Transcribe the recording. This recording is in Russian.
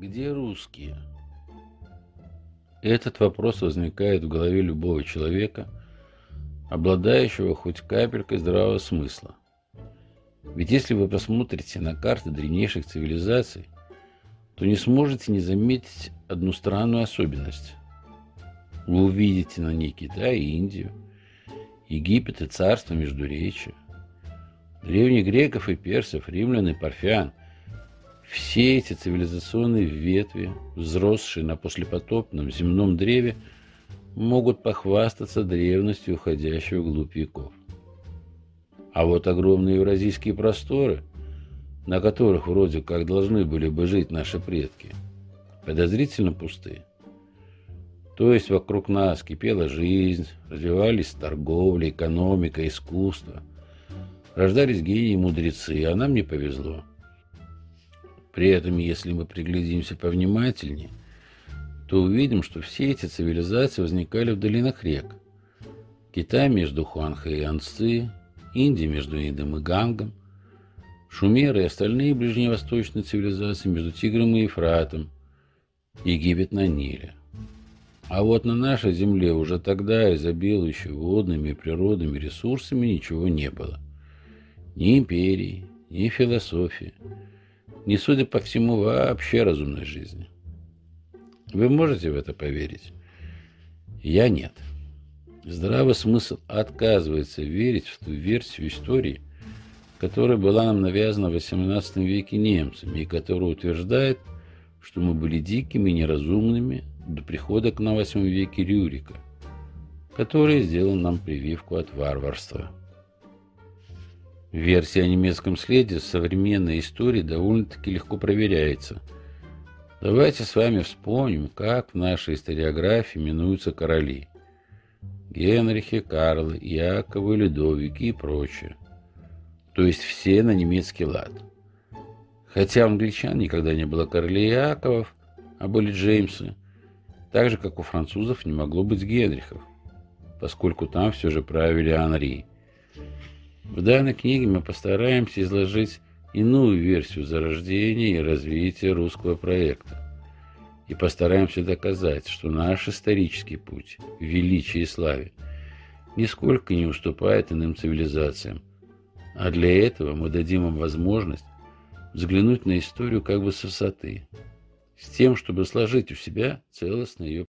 Где русские? Этот вопрос возникает в голове любого человека, обладающего хоть капелькой здравого смысла. Ведь если вы посмотрите на карты древнейших цивилизаций, то не сможете не заметить одну странную особенность. Вы увидите на ней Китай и Индию, Египет и царство Междуречия, древних греков и персов, римлян и парфян – все эти цивилизационные ветви, взросшие на послепотопном земном древе, могут похвастаться древностью уходящего вглубь веков. А вот огромные евразийские просторы, на которых вроде как должны были бы жить наши предки, подозрительно пусты. То есть вокруг нас кипела жизнь, развивались торговля, экономика, искусство. Рождались гении и мудрецы, а нам не повезло. При этом, если мы приглядимся повнимательнее, то увидим, что все эти цивилизации возникали в долинах рек. Китай между Хуанхэ и Анцы, Индия между Индом и Гангом, Шумеры и остальные ближневосточные цивилизации между Тигром и Ефратом, Египет на Ниле. А вот на нашей земле уже тогда изобилующей водными природными ресурсами ничего не было. Ни империи, ни философии – не, судя по всему, вообще разумной жизни. Вы можете в это поверить? Я нет. Здравый смысл отказывается верить в ту версию истории, которая была нам навязана в XVIII веке немцами и которая утверждает, что мы были дикими и неразумными до прихода к нам в VIII веке Рюрика, который сделал нам прививку от варварства. Версия о немецком следе в современной истории довольно-таки легко проверяется. Давайте с вами вспомним, как в нашей историографии именуются короли. Генрихи, Карлы, Яковы, Людовики и прочее. То есть все на немецкий лад. Хотя у англичан никогда не было королей Яковов, а были Джеймсы. Так же, как у французов не могло быть Генрихов, поскольку там все же правили Анри. В данной книге мы постараемся изложить иную версию зарождения и развития русского проекта. И постараемся доказать, что наш исторический путь в величии и славе нисколько не уступает иным цивилизациям. А для этого мы дадим им возможность взглянуть на историю как бы с высоты, с тем, чтобы сложить у себя целостное ее